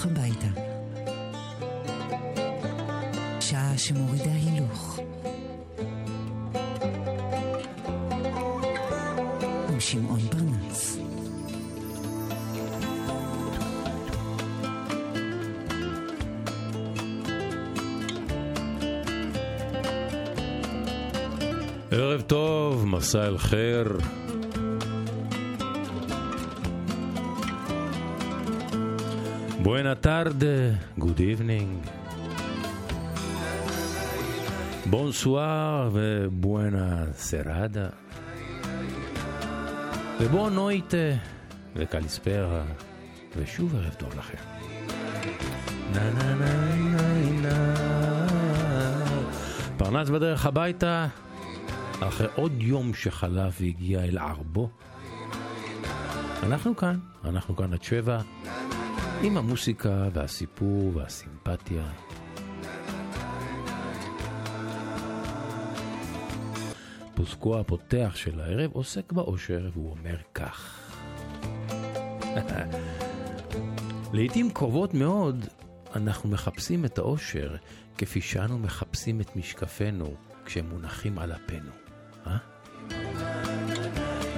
בדרך הביתה. שעה שמורידה הילוך. עם שמעון פרנס. ערב טוב, מסע אל חיר. Buena tarde, good evening. בונסואר ובואנה סרדה. ובוא נויטה וקליספרה, ושוב ערב טוב לכם. פרנס בדרך הביתה, אחרי עוד יום שחלף והגיע אל ערבו. אנחנו כאן, אנחנו כאן עד שבע. עם המוסיקה והסיפור והסימפתיה. פוסקו הפותח של הערב עוסק באושר והוא אומר כך: לעתים קרובות מאוד אנחנו מחפשים את האושר כפי שאנו מחפשים את משקפינו כשהם מונחים על אפינו. אה?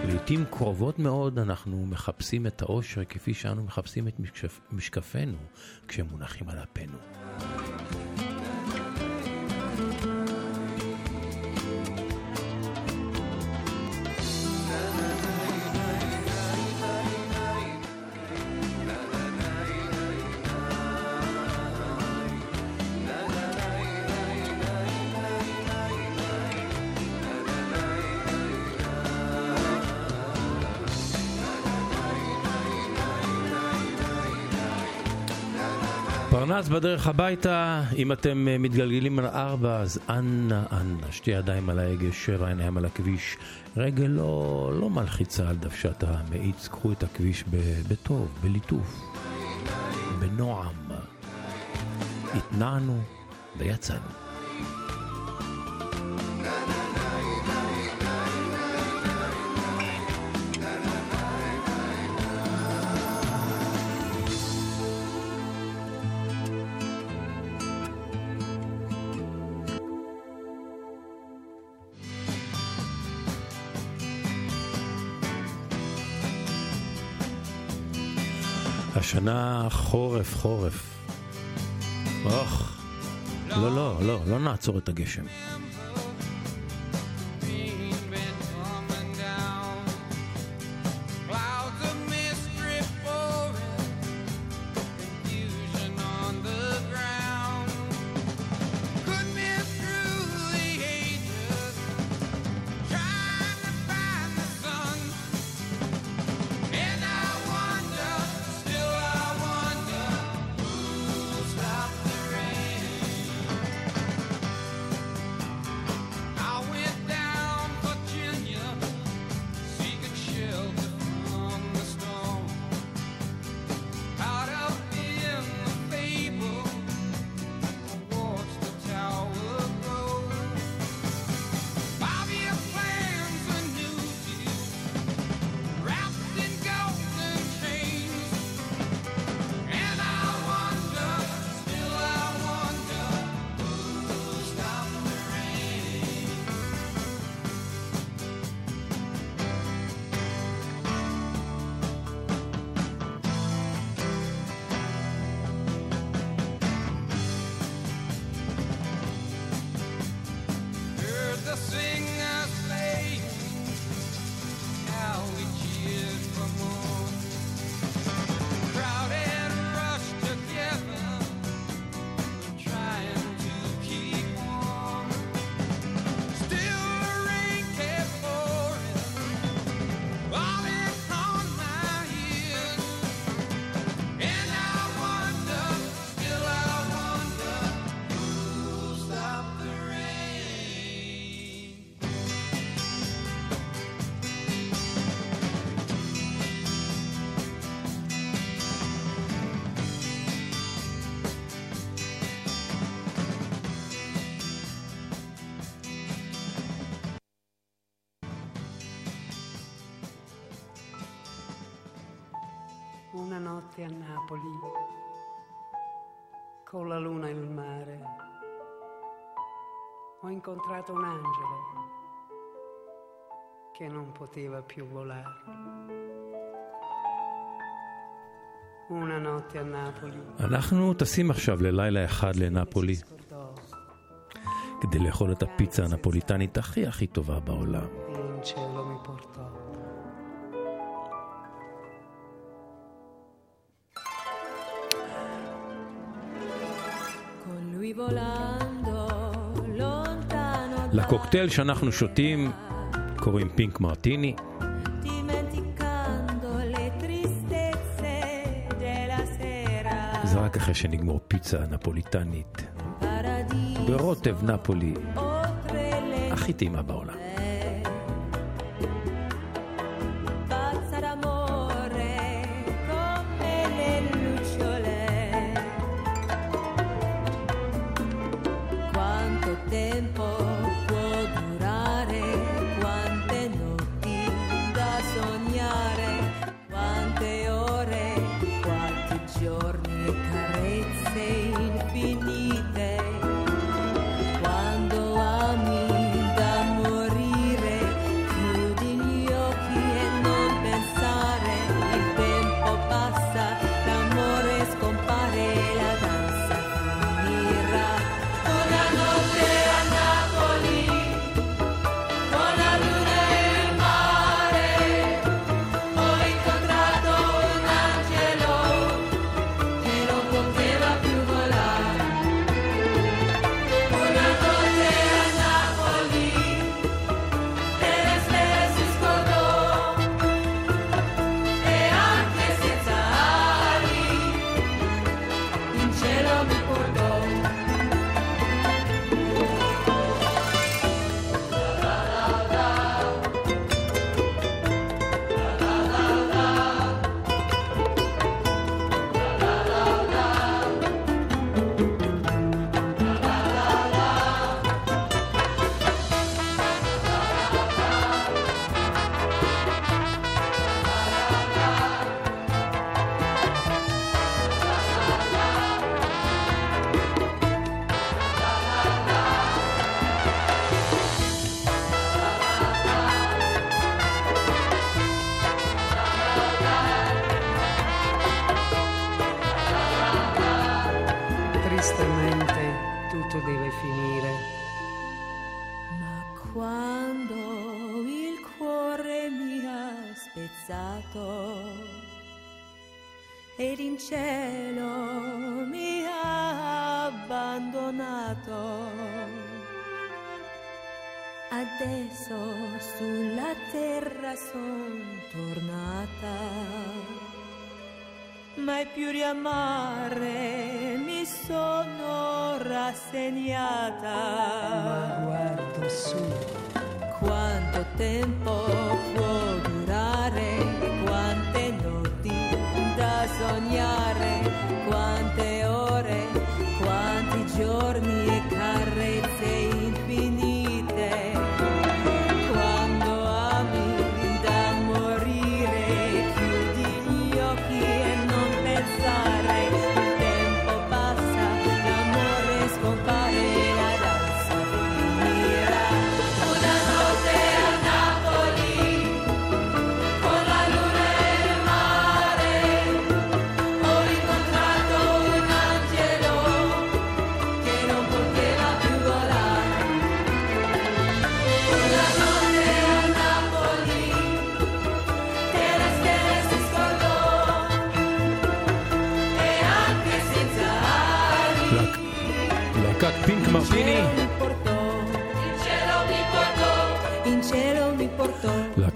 לעתים קרובות מאוד אנחנו מחפשים את האושר כפי שאנו מחפשים את משקפ... משקפינו כשהם מונחים על אפינו. פרנס בדרך הביתה, אם אתם אה, מתגלגלים על ארבע, אז אנא, אנא, שתי ידיים על ההגה, שבע עיניים על הכביש, רגל לא, לא מלחיצה על דוושת המאיץ, קחו את הכביש בטוב, בליטוף, בנועם. התנענו ויצאנו. השנה חורף, חורף. אוח. לא, לא, לא, לא נעצור את הגשם. con la luna e il mare, ho incontrato un angelo che non poteva più volare. אנחנו טסים עכשיו ללילה אחד לנפולי כדי לאכול את הפיצה הנפוליטנית הכי הכי טובה בעולם. E לקוקטייל שאנחנו שותים קוראים פינק מרטיני. זה רק אחרי שנגמור פיצה נפוליטנית ברוטב נפולי הכי טעימה בעולם. mai più riamare, mi sono rassegnata. Ma guardo su. Quanto tempo può durare, quante notti da sognare.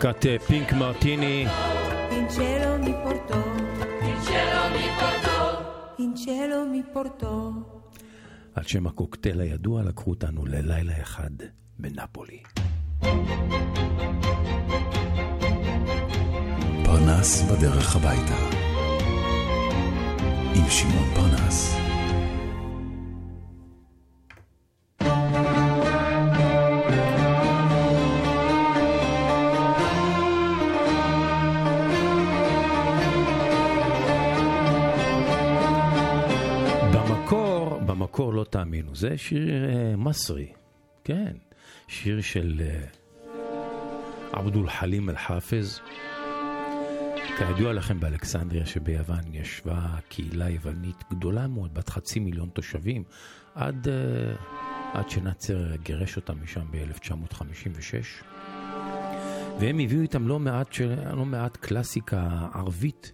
להקת אה, פינק מרטיני. על שם הקוקטייל הידוע לקחו אותנו ללילה אחד בנפולי. פרנס בדרך הביתה עם שמעון פרנס. אצלנו, זה שיר אה, מסרי, כן, שיר של אה, עבדול חלים אל-חאפז. כידוע לכם באלכסנדריה שביוון ישבה קהילה יוונית גדולה מאוד, בת חצי מיליון תושבים, עד, uh, עד שנאצר גירש אותם משם ב-1956. והם הביאו איתם לא מעט, של, לא מעט קלאסיקה ערבית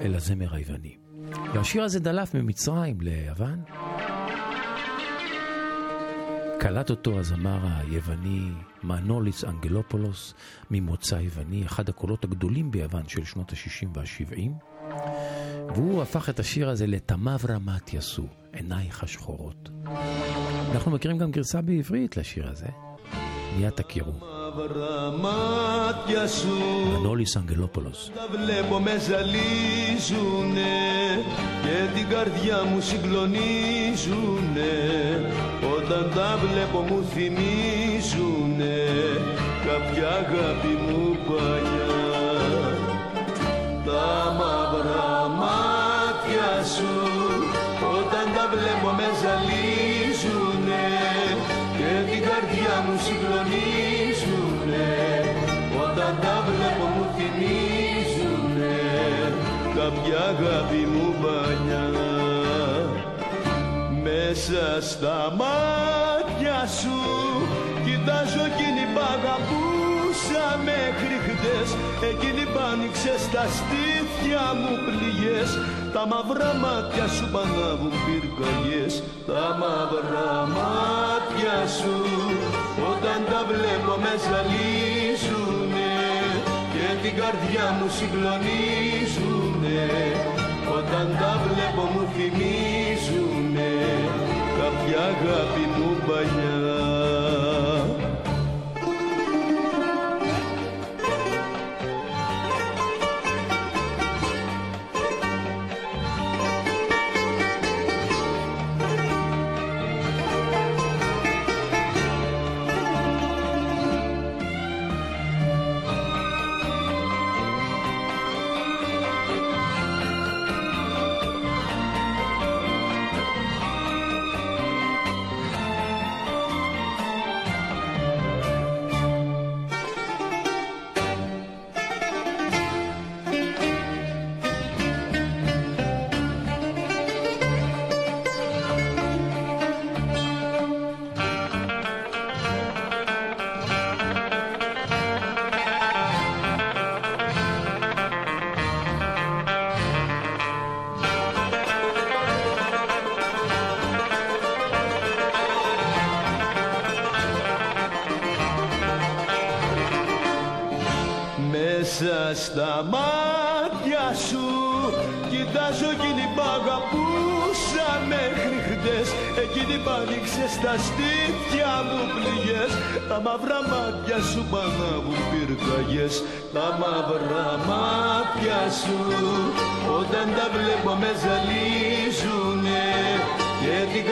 אל הזמר היווני. והשיר הזה דלף ממצרים ליוון. קלט אותו הזמר היווני מנוליס אנגלופולוס, ממוצא יווני, אחד הקולות הגדולים ביוון של שנות ה-60 וה-70, והוא הפך את השיר הזה לתמברה מתיסו, עינייך השחורות. אנחנו מכירים גם גרסה בעברית לשיר הזה, מיד תכירו. μαύρα μάτια σου. Μανώλης Αγγελόπολος Τα βλέπω με ζαλίζουνε Και την καρδιά μου συγκλονίζουνε. Όταν τα βλέπω μου θυμίζουνε Κάποια αγάπη κάποια αγάπη μου παλιά μέσα στα μάτια σου Κοιτάζω εκείνη που αγαπούσα μέχρι χτες. Εκείνη που άνοιξε στα στήθια μου πληγές. Τα μαύρα μάτια σου πανάβουν πυρκαγιές. Τα μαύρα μάτια σου Όταν τα βλέπω με ζαλίζουνε Και την καρδιά μου συγκλονίζουνε όταν τα βλέπω μου θυμίζουνε κάποια αγάπη μου παλιά.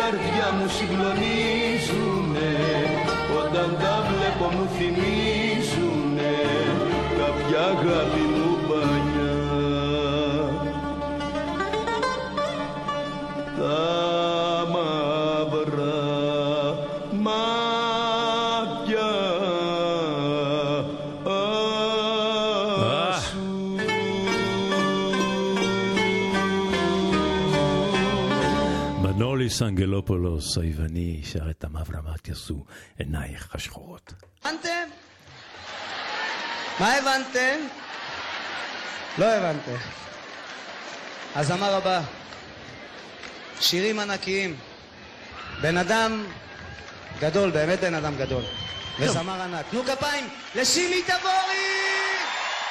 Καρδιά μου συγκλονίζουνε. Όταν τα βλέπω μου θυμίζουνε אנגלופולוס היווני שר את המברה מתיסו, עינייך השחורות. הבנתם? מה הבנתם? לא הבנתם. הזמר הבא, שירים ענקיים. בן אדם גדול, באמת בן אדם גדול. וזמר ענק. תנו כפיים לשימי תבורי!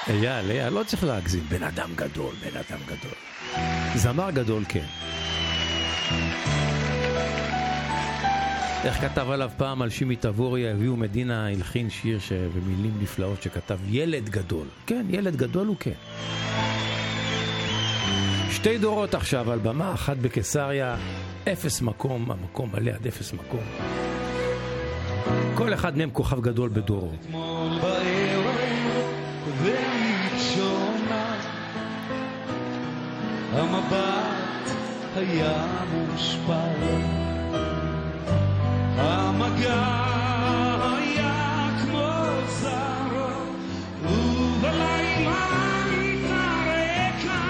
אייל, אייל, לא צריך להגזים, בן אדם גדול, בן אדם גדול. זמר גדול, כן. איך כתב עליו פעם על שימי תבורי, הביאו מדינה הלחין שיר ש... במילים נפלאות שכתב ילד גדול. כן, ילד גדול הוא כן. שתי דורות עכשיו על במה, אחת בקיסריה, אפס מקום, המקום מלא עד אפס מקום. כל אחד מהם כוכב גדול בדורו. המבט היה מושפל. המגע היה כמו זר, ובלילה התרקה.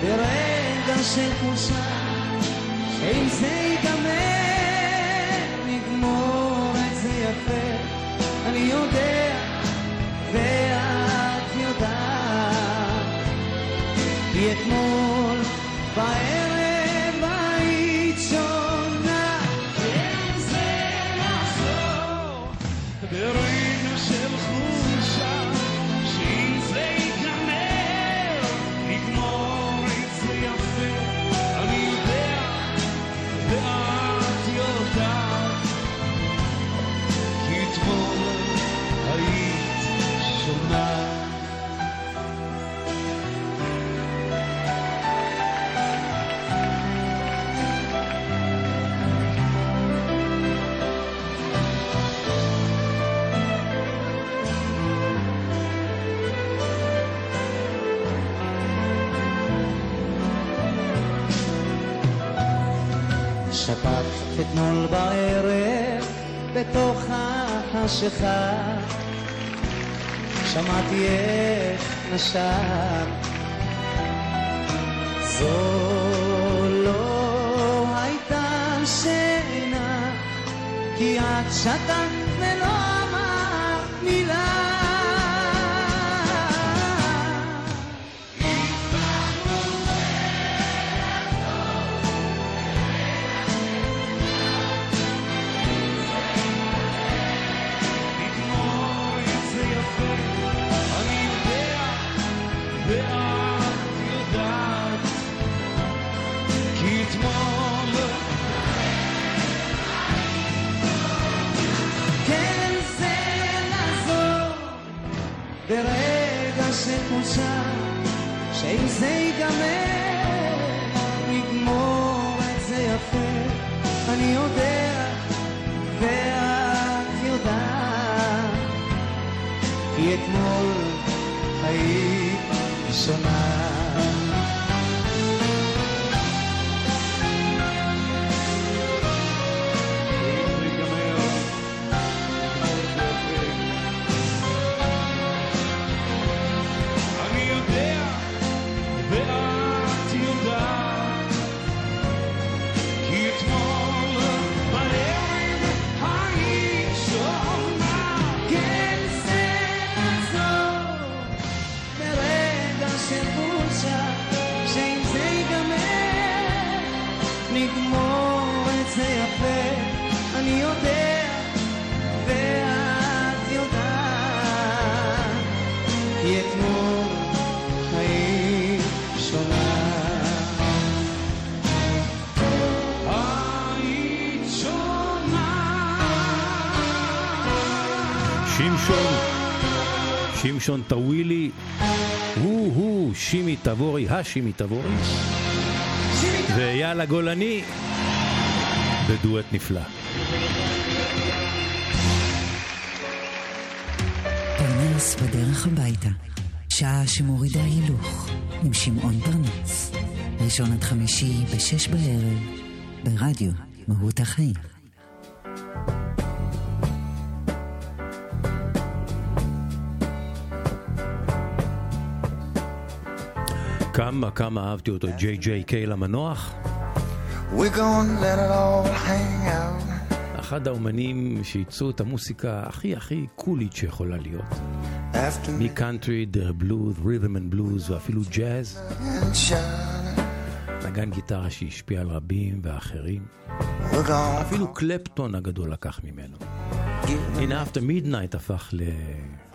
ברגע של חולשה, שאם זה ייגמר, בתוך החשיכה שמעתי איך נשר זו לא הייתה שינה כי את שתקת ואת יודעת, כי אתמול כן זה לעזור. ברגע חולשה שאם זה ייגמר שמשון טווילי, הוא הוא שימי תבורי, השימי תבורי, ואייל הגולני בדואט נפלא. פרנס בדרך הביתה. שעה שמורידה הילוך. עם שמעון פרנס. ראשון עד חמישי בשש בערב. ברדיו מהות החיים. כמה כמה אהבתי אותו, ג'יי ג'יי קייל המנוח. אחד האומנים שייצרו את המוסיקה הכי הכי קולית שיכולה להיות. After מקאנטרי, דרך בלוז, rhythm and blues ואפילו ג'אז. נגן גיטרה שהשפיע על רבים ואחרים. אפילו קלפטון הגדול לקח ממנו. הנה After Midnight הפך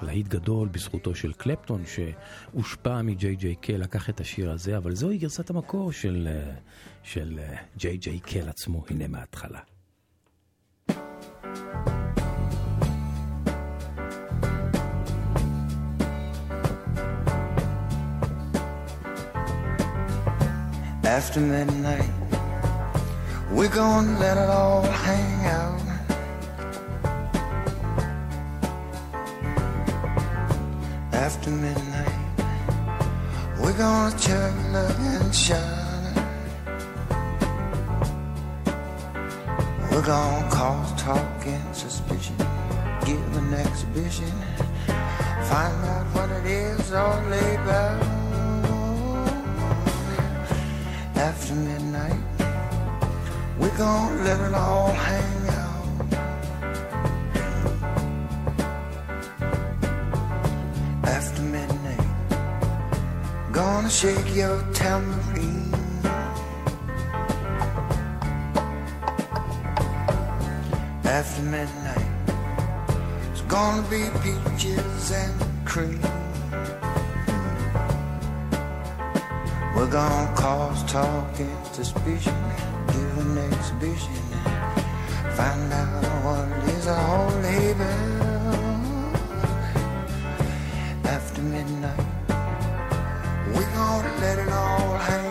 ללהיט גדול בזכותו של קלפטון שהושפע מג'יי ג'יי קיי, לקח את השיר הזה, אבל זוהי גרסת המקור של, אה, של אה, ג'יי ג'יי קיי עצמו, הנה מההתחלה. after midnight. We're gonna let it all hang out. After midnight. We're gonna chug and shine. We're gonna cause talk and suspicion, give an exhibition, find out what it is all about. After midnight, we're gonna let it all hang gonna shake your tambourine. After midnight, it's gonna be peaches and cream. We're gonna cause talk and suspicion, give an exhibition, find out what is all about. After midnight, we're gonna let it all hang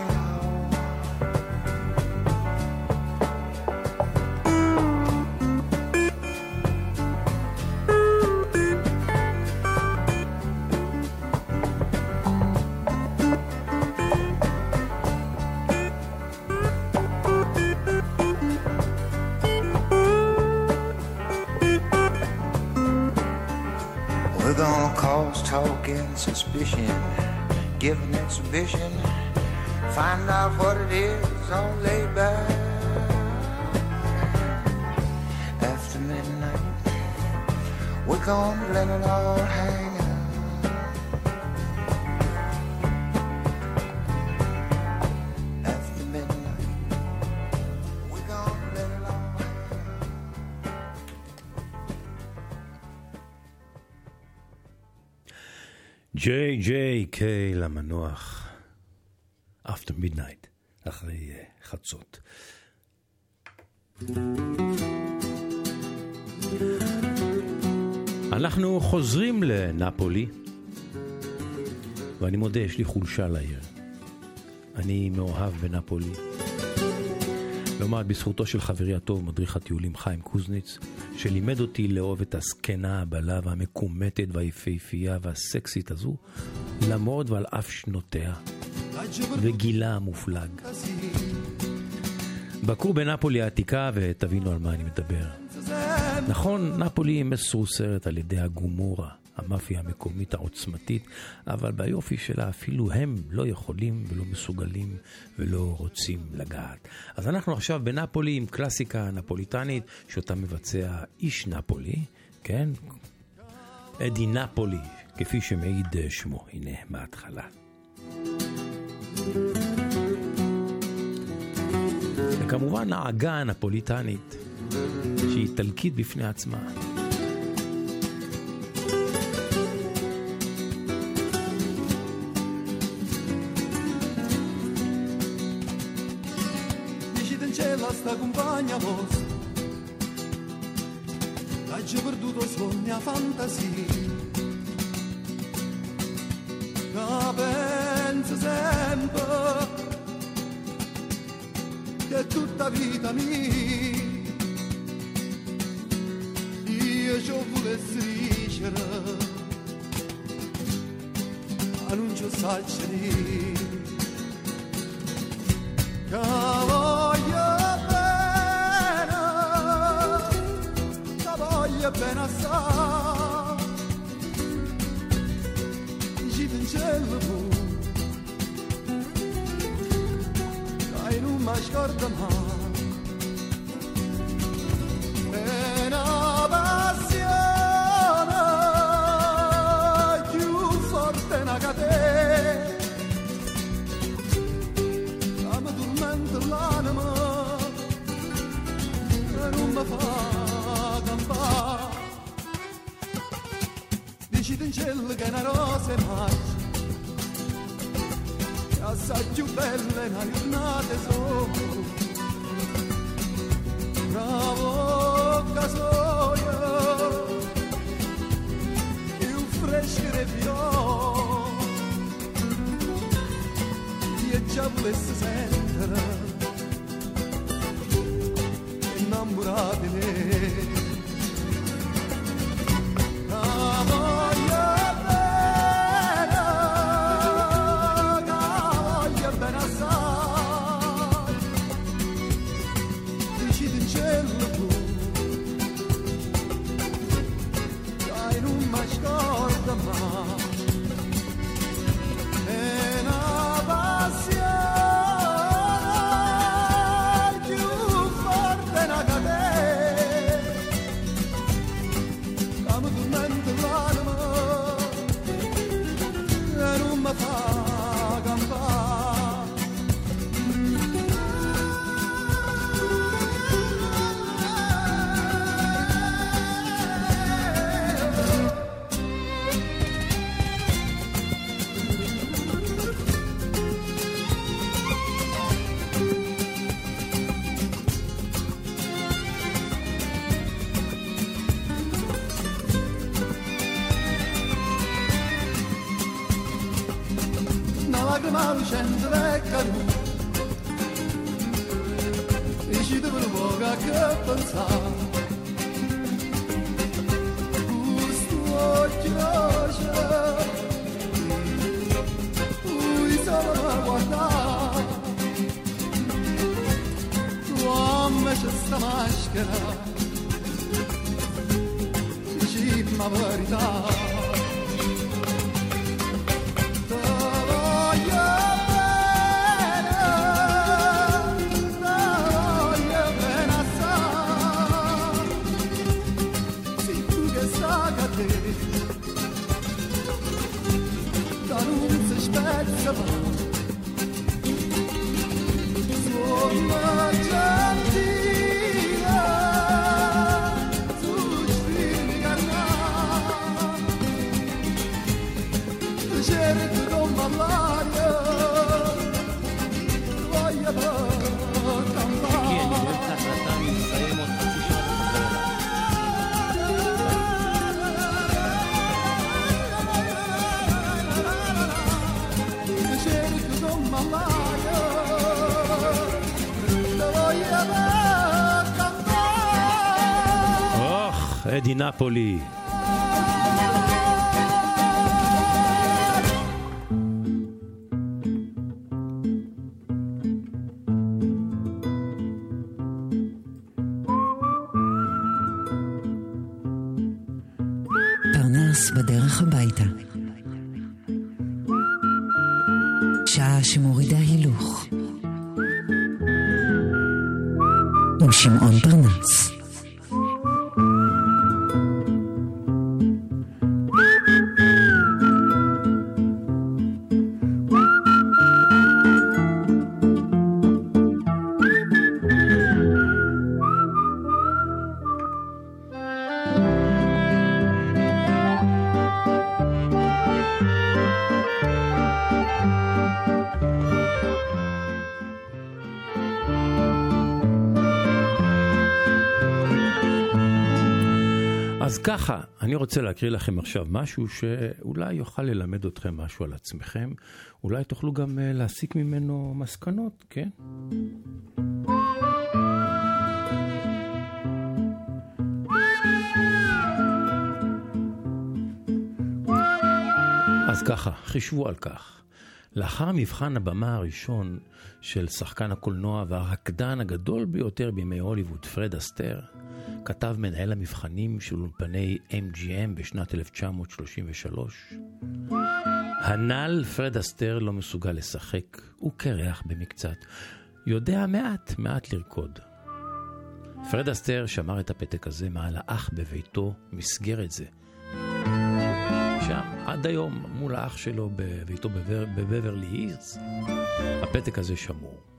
exhibition, find out what it is all ג'יי ג'יי קיי למנוח. After midnight, אחרי אה, חצות. אנחנו חוזרים לנפולי, ואני מודה, יש לי חולשה לעיר. אני מאוהב בנפולי. מעט בזכותו של חברי הטוב, מדריך הטיולים חיים קוזניץ, שלימד אותי לאהוב את הזקנה הבלה והמקומטת והיפהפייה והסקסית הזו, למרות ועל אף שנותיה, וגילה המופלג. בקרו בנפולי העתיקה ותבינו על מה אני מדבר. נכון, נפולי מסורסרת על ידי הגומורה, המאפיה המקומית העוצמתית, אבל ביופי שלה אפילו הם לא יכולים ולא מסוגלים ולא רוצים לגעת. אז אנחנו עכשיו בנפולי עם קלאסיקה נפוליטנית שאותה מבצע איש נפולי, כן? אדי נפולי, כפי שמעיד שמו, הנה מההתחלה. וכמובן העגה הנפוליטנית, שהיא איטלקית בפני עצמה. L'hai perduto sogni a fantasia. Che penso sempre Che tutta vita mia. Io ci volessi dicere Ma non ci saccio dire che bene assai. Dici in cielo tu, dai non mi scorda mai. marcendo le canute e ci devono poco che pensare questo gioia ui solo la guardare tu amme c'è sta maschera ci אדי נפולי. פרנס שמעון פרנס. רוצה להקריא לכם עכשיו משהו שאולי יוכל ללמד אתכם משהו על עצמכם. אולי תוכלו גם אה, להסיק ממנו מסקנות, כן? אז ככה, חישבו על כך. לאחר מבחן הבמה הראשון של שחקן הקולנוע והרקדן הגדול ביותר בימי הוליווד, פרד אסטר, כתב מנהל המבחנים של אולפני MGM בשנת 1933. הנ"ל פרד אסטר לא מסוגל לשחק, הוא קרח במקצת. יודע מעט, מעט לרקוד. פרד אסטר שמר את הפתק הזה מעל האח בביתו, מסגר את זה. שם, עד היום, מול האח שלו בביתו בבר, בבברלי הירס, הפתק הזה שמור.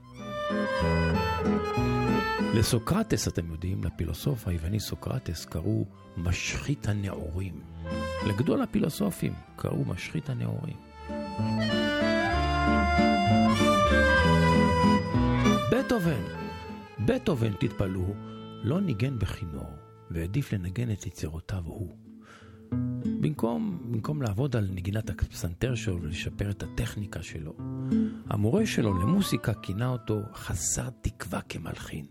לסוקרטס, אתם יודעים, לפילוסוף היווני סוקרטס, קראו משחית הנעורים. לגדול הפילוסופים קראו משחית הנעורים. בטהובן, בטהובן, תתפלאו, לא ניגן בכינור, והעדיף לנגן את יצירותיו הוא. במקום, במקום לעבוד על נגינת הפסנתר שלו ולשפר את הטכניקה שלו, המורה שלו למוסיקה כינה אותו חסר תקווה כמלחין.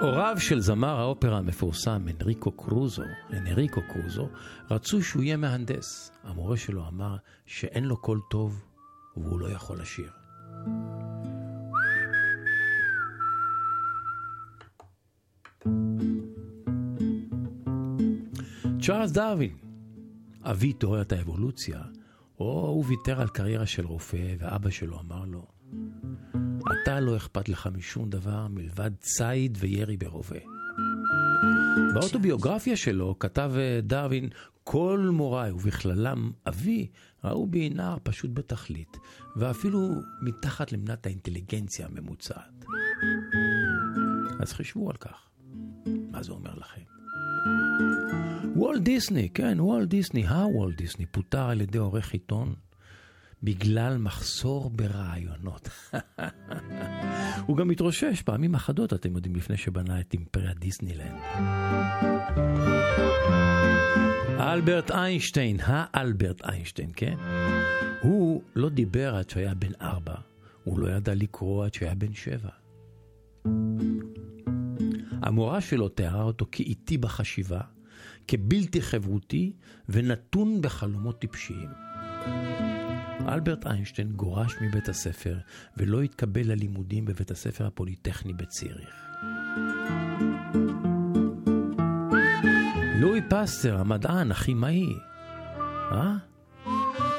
הוריו של זמר האופרה המפורסם אנריקו קרוזו, אנריקו קרוזו, רצו שהוא יהיה מהנדס. המורה שלו אמר שאין לו קול טוב והוא לא יכול לשיר. צ'ארלס דרווין, אבי תיאוריית האבולוציה, או הוא ויתר על קריירה של רופא, ואבא שלו אמר לו, אתה לא אכפת לך משום דבר מלבד ציד וירי ברובה. באוטוביוגרפיה שלו כתב אה, דרווין, כל מוריי, ובכללם אבי, ראו בי נער פשוט בתכלית, ואפילו מתחת למנת האינטליגנציה הממוצעת. אז חישבו על כך. מה זה אומר לכם? וולט דיסני, כן, וולט דיסני, הוולט דיסני, פוטר על ידי עורך עיתון בגלל מחסור ברעיונות. הוא גם התרושש פעמים אחדות, אתם יודעים, לפני שבנה את אימפריה דיסנילנד. אלברט איינשטיין, האלברט איינשטיין, כן? הוא לא דיבר עד שהיה בן ארבע, הוא לא ידע לקרוא עד שהיה בן שבע. המורה שלו תיארה אותו כאיטי בחשיבה, כבלתי חברותי ונתון בחלומות טיפשיים. אלברט איינשטיין גורש מבית הספר ולא התקבל ללימודים בבית הספר הפוליטכני בציריך. לואי פסטר, המדען, הכימאי, אה?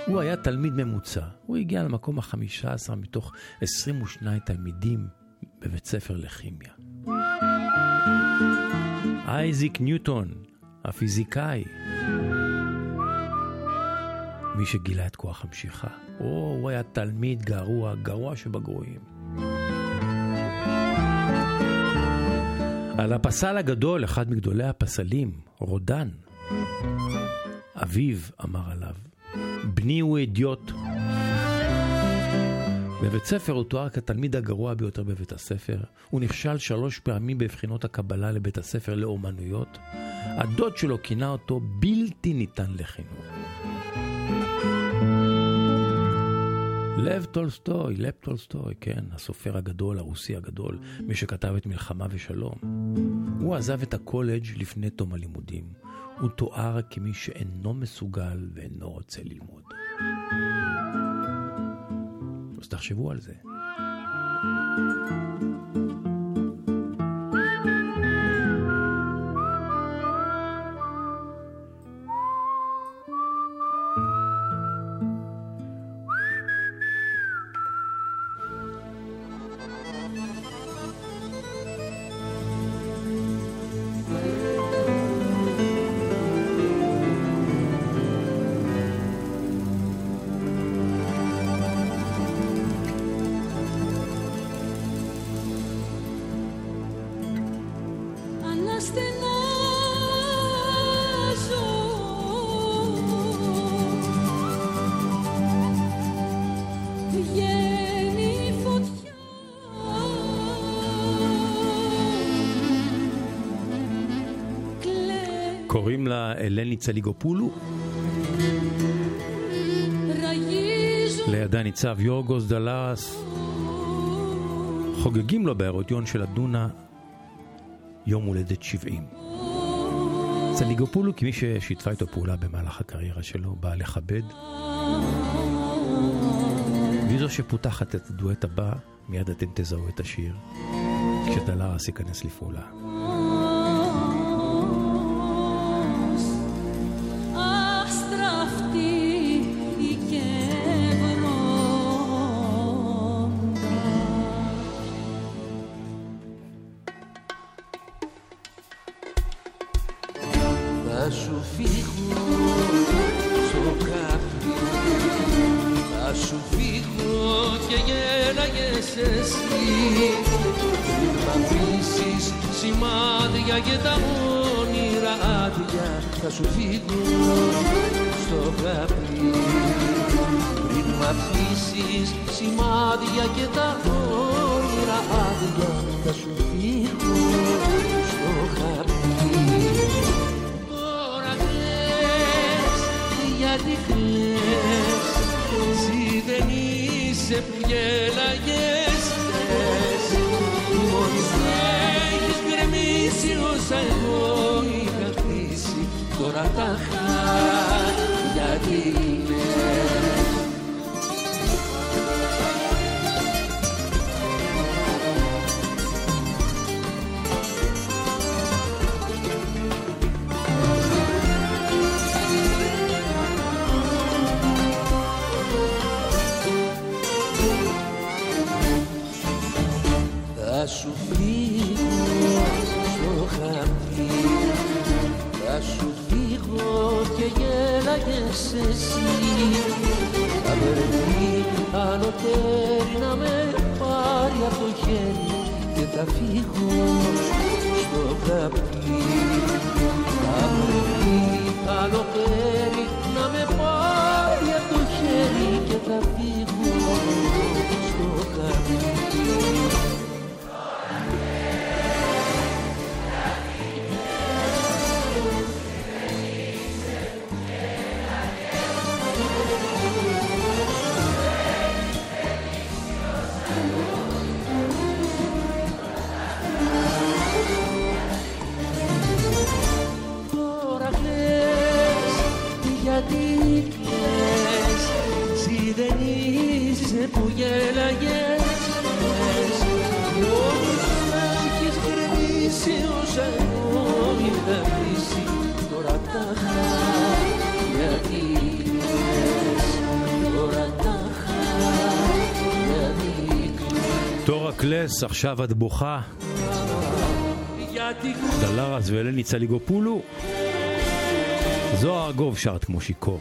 הוא היה תלמיד ממוצע. הוא הגיע למקום החמישה עשר מתוך 22 תלמידים בבית ספר לכימיה. אייזיק ניוטון, הפיזיקאי, מי שגילה את כוח המשיכה. או, הוא היה תלמיד גרוע, גרוע שבגרועים. על הפסל הגדול, אחד מגדולי הפסלים, רודן. אביו אמר עליו, בני הוא אידיוט. בבית ספר הוא תואר כתלמיד הגרוע ביותר בבית הספר. הוא נכשל שלוש פעמים בבחינות הקבלה לבית הספר לאומנויות. הדוד שלו כינה אותו בלתי ניתן לחינוך. לב טולסטוי, לב טולסטוי, כן, הסופר הגדול, הרוסי הגדול, מי שכתב את מלחמה ושלום. הוא עזב את הקולג' לפני תום הלימודים. הוא תואר כמי שאינו מסוגל ואינו רוצה ללמוד. אז תחשבו על זה. אלני צליגופולו. לידה ניצב יורגוס דלס. חוגגים לו בהרודיון של אדונה יום הולדת 70. צליגופולו, כמי ששיתפה איתו פעולה במהלך הקריירה שלו, באה לכבד. והיא זו שפותחת את הדואט הבא, מיד אתם תזהו את השיר, כשדלרס ייכנס לפעולה. είσαι εσύ Θα να με πάρει από το χέρι και θα φύγω στο καπνί. Θα με βρει να με πάρει από το χέρι και θα φύγω στο καπνί. גלס, עכשיו את בוכה. דלרס ואלני צליגופולו. זוהר ארגוב שרת כמו שיכור.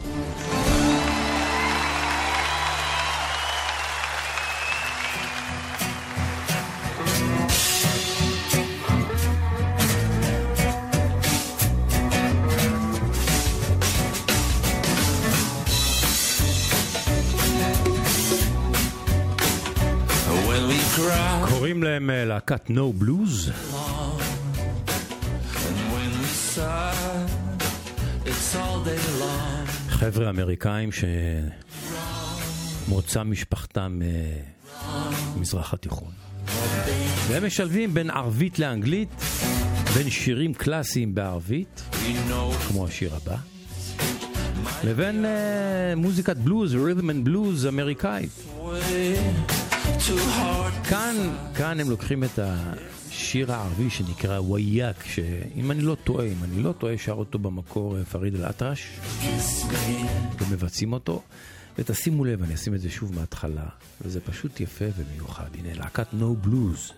להקת day long. חבר'ה אמריקאים שמוצא משפחתם ממזרח התיכון. והם משלבים בין ערבית לאנגלית, בין שירים קלאסיים בערבית, כמו השיר הבא, לבין אה, מוזיקת בלוז, רית'ם אנד בלוז אמריקאית. כאן, כאן הם לוקחים את השיר הערבי שנקרא וייק, שאם אני לא טועה, אם אני לא טועה, שר אותו במקור אה, פריד אל-אטרש, ומבצעים אותו. ותשימו לב, אני אשים את זה שוב מההתחלה, וזה פשוט יפה ומיוחד. הנה, להקת נו בלוז.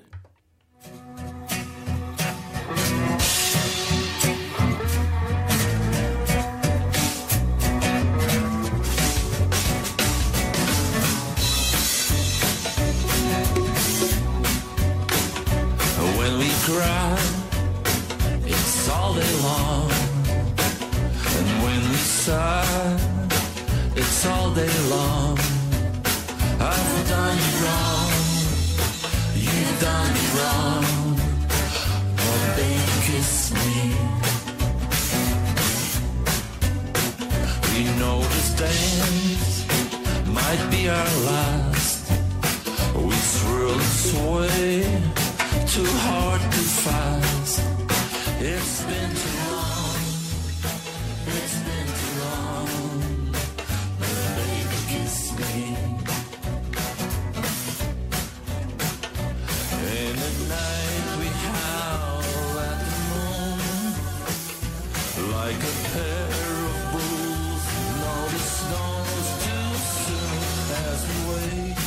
Cry, it's all day long. And when we sigh, it's all day long. I've done you wrong. You've done me wrong. Oh, baby, kiss me. We know this dance might be our last. We thrill this way too hard to fast. It's been too long. It's been too long. But baby, kiss me. And at night we howl at the moon like a pair of bulls. Too soon as we wait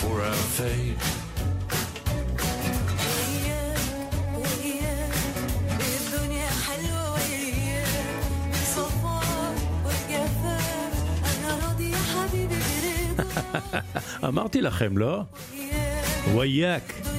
for our fate. אמרתי לכם, לא? וייק.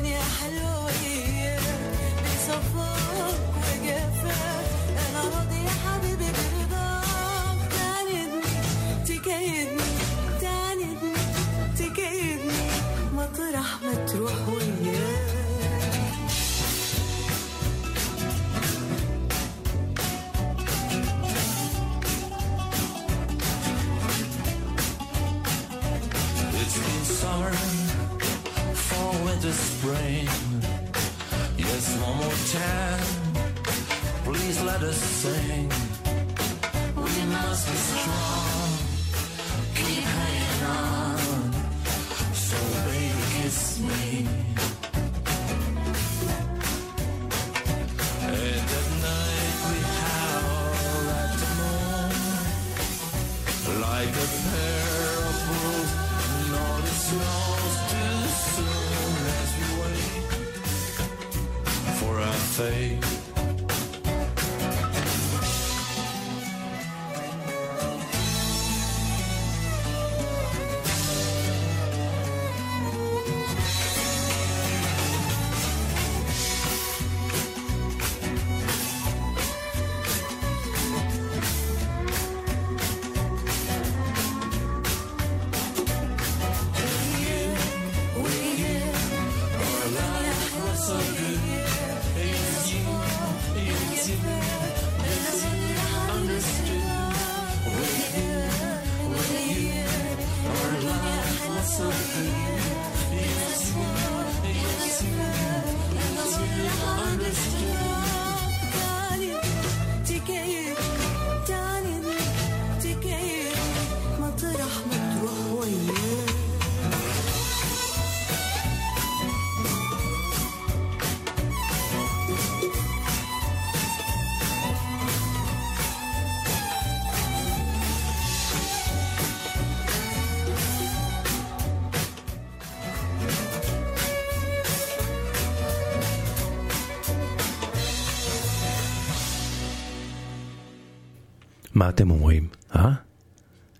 מה אתם אומרים, אה?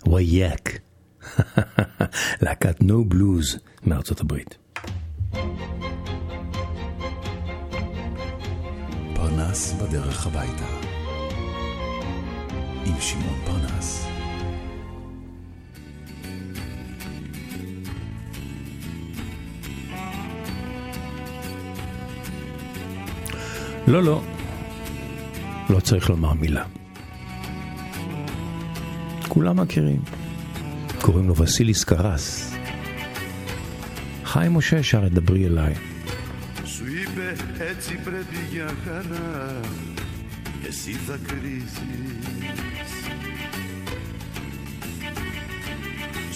וייק. להקת נו בלוז מארצות הברית. פרנס בדרך הביתה. עם שמעון פרנס. לא, לא. לא צריך לומר מילה. כולם מכירים. קוראים לו וסיליס קרס. חיים משה שר את דברי אליי. Σου είπε έτσι πρέπει για χαρά και εσύ θα κρίσεις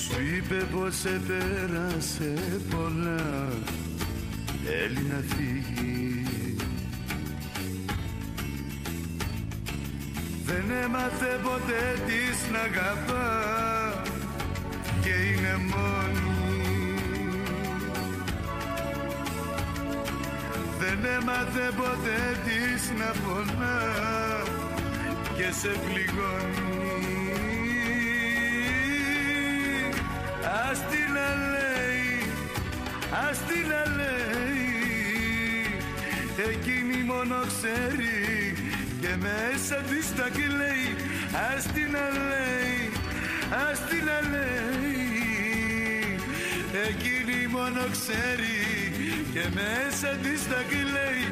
Σου είπε πως επέρασε πολλά θέλει να φύγει Δεν έμαθε ποτέ της να αγαπά και είναι μόνη. Δεν έμαθε ποτέ της να πονά και σε πληγώνει. Ας την να λέει, ας την να λέει Εκείνη μόνο ξέρει και μέσα της τα κλαίει Ας την να λέει, ας την να λέει Εκείνη μόνο ξέρει και μέσα της τα κλαίει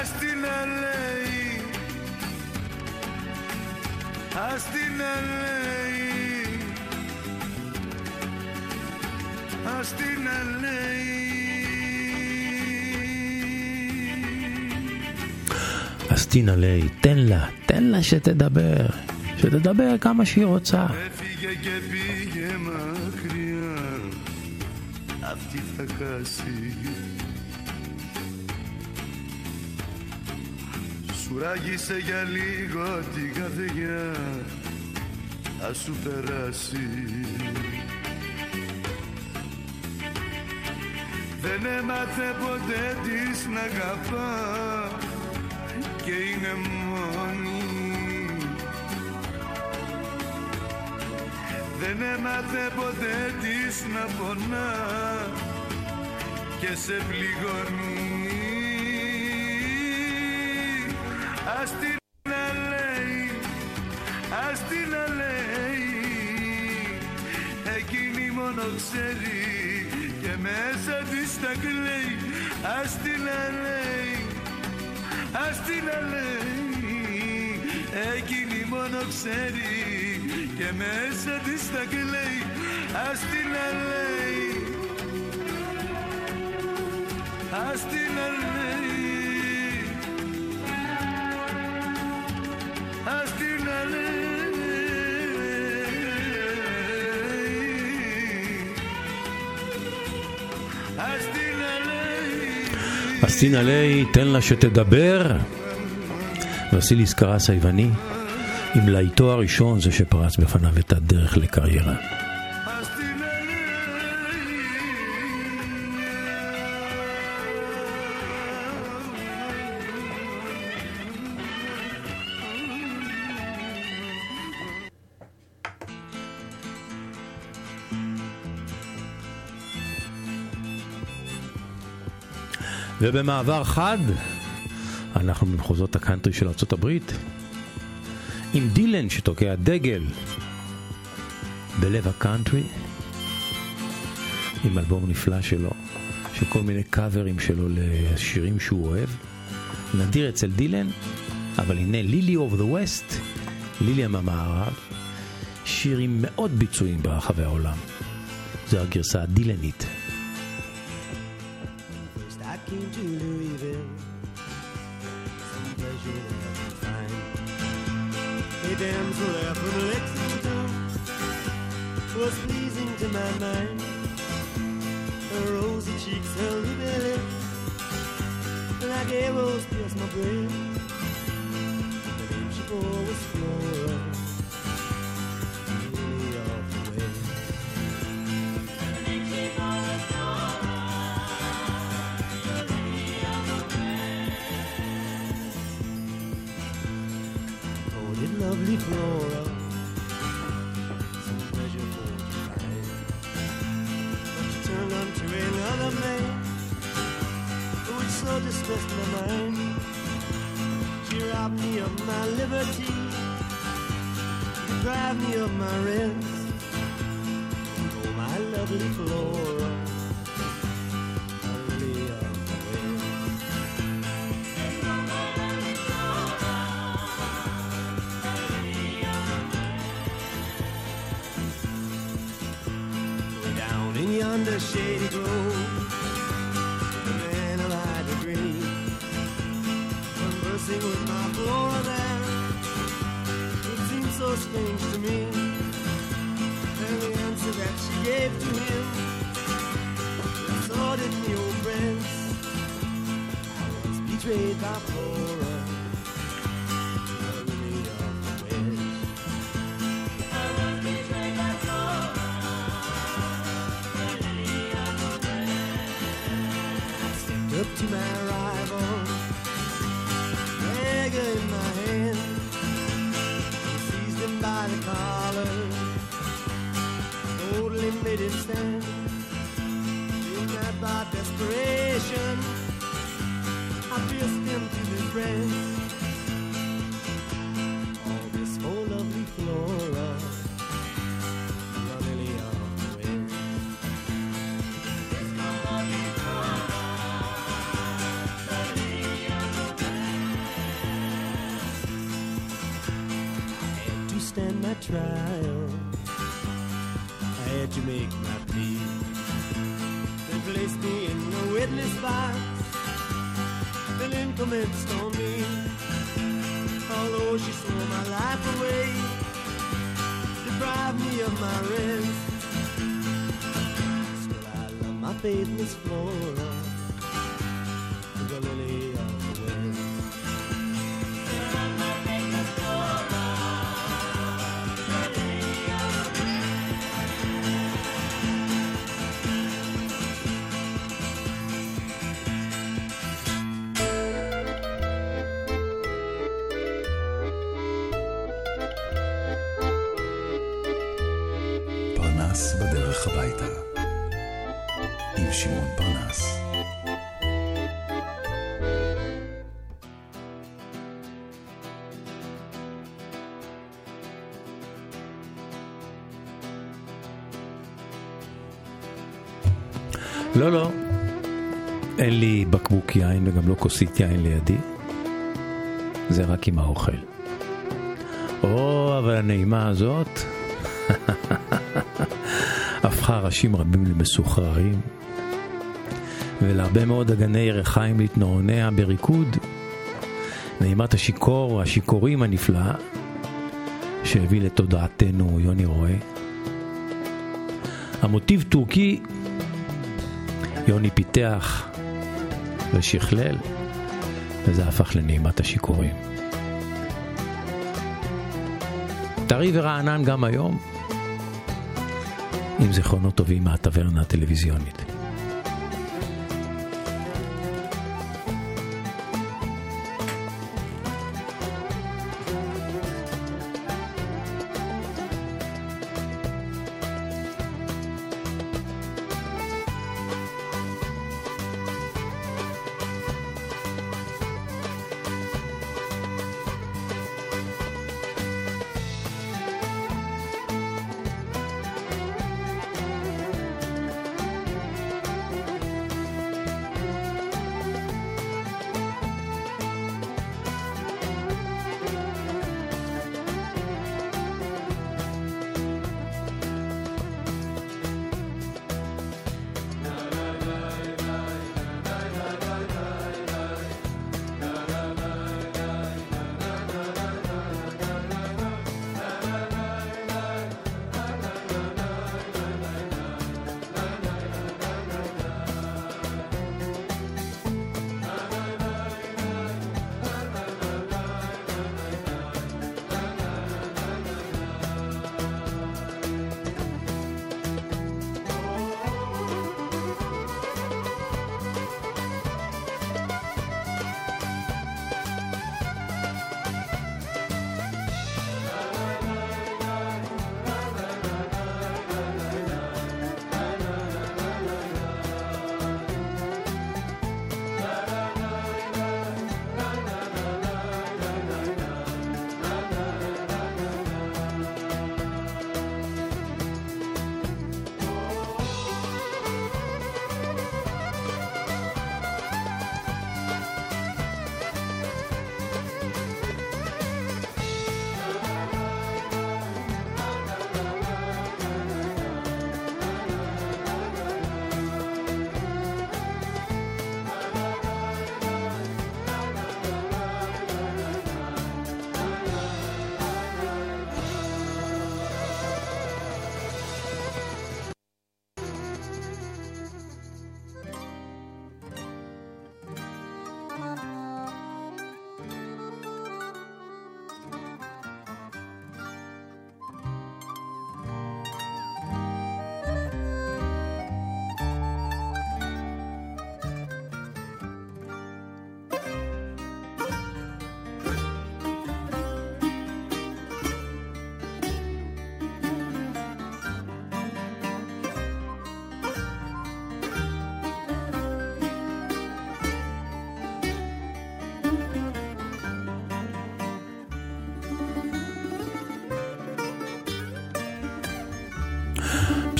Ας την να λέει Ας την να λέει Ας την να אז טינה ליי, תן לה, תן לה שתדבר. שתדבר כמה שהיא רוצה. Έφυγε και πήγε μακριά Αυτή θα χάσει Σου ράγισε για λίγο την καρδιά Θα σου περάσει Δεν έμαθε ποτέ της να αγαπά Και είναι μόνη. Δεν έμαθε ποτέ της να πονά και σε πληγώνει. Ας την να λέει, ας την να λέει. Εκείνη μόνο ξέρει και μέσα της τα κλαίει. Ας την να λέει, ας την να λέει. Εκείνη μόνο ξέρει και μέσα της τα κλαίει. Ας την να λέει. Ας την να אז ליי, תן לה שתדבר. וסיליס קרס היווני, עם להיטו הראשון, זה שפרץ בפניו את הדרך לקריירה. ובמעבר חד, אנחנו במחוזות הקאנטרי של ארה"ב, עם דילן שתוקע דגל בלב הקאנטרי, עם אלבום נפלא שלו, של כל מיני קאברים שלו לשירים שהוא אוהב. נדיר אצל דילן, אבל הנה Lily of the West, לילי מהמערב, שיר עם מאות ביצועים ברחבי העולם. זו הגרסה הדילנית. To Louisville, some pleasure there to find. A damsel there from Lexington was pleasing to my mind. Her rosy cheeks, her ruby lips, like arrows pierced my brain. The name she bore was Flora. Deprived me of my rest. Oh, my lovely Flora. lily of the down in yonder shady grove, the man of high degree, conversing with my Flora so strange to me, and the answer that she gave to him, sordid me old friends, I was betrayed by Flora, לא, לא. אין לי בקבוק יין וגם לא כוסית יין לידי. זה רק עם האוכל. או, אבל הנעימה הזאת הפכה ראשים רבים למסוחררים, ולהרבה מאוד אגני ירחיים להתנוענע בריקוד. נעימת השיכור, השיכורים הנפלאה, שהביא לתודעתנו יוני רואה. המוטיב טורקי יוני פיתח ושכלל, וזה הפך לנעימת השיכורים. טרי ורענן גם היום, עם זיכרונות טובים מהטברנה הטלוויזיונית.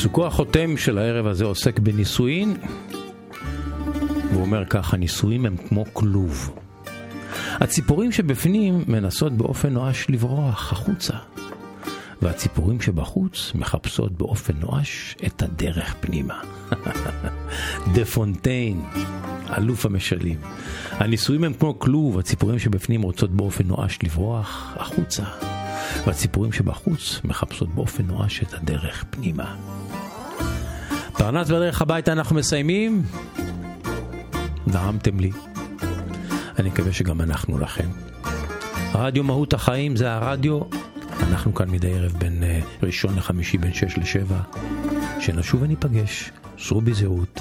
פסוקו החותם של הערב הזה עוסק בנישואין, והוא אומר ככה, נישואין הם כמו כלוב. הציפורים שבפנים מנסות באופן נואש לברוח החוצה, והציפורים שבחוץ מחפשות באופן נואש את הדרך פנימה. דה פונטיין, אלוף המשלים. הנישואים הם כמו כלוב, הציפורים שבפנים רוצות באופן נואש לברוח החוצה, והציפורים שבחוץ מחפשות באופן נואש את הדרך פנימה. פרנס בדרך הביתה אנחנו מסיימים. נעמתם לי. אני מקווה שגם אנחנו לכם. רדיו מהות החיים זה הרדיו. אנחנו כאן מדי ערב בין uh, ראשון לחמישי בין שש לשבע. שנשוב וניפגש. סעו בזהות.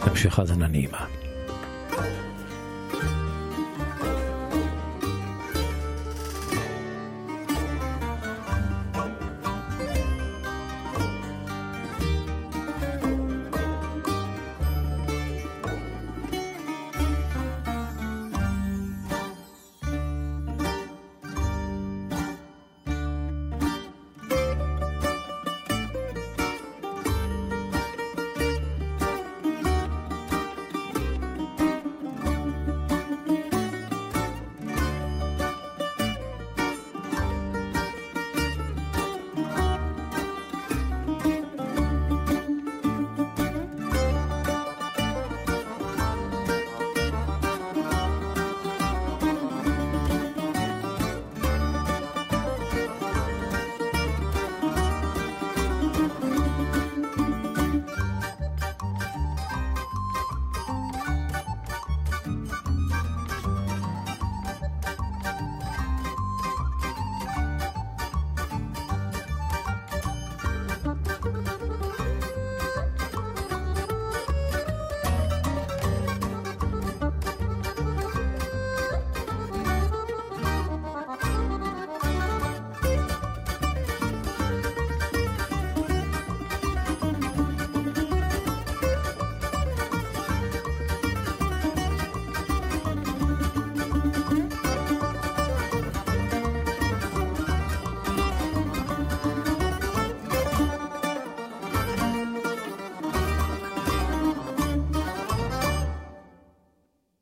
המשך האזנה נעימה.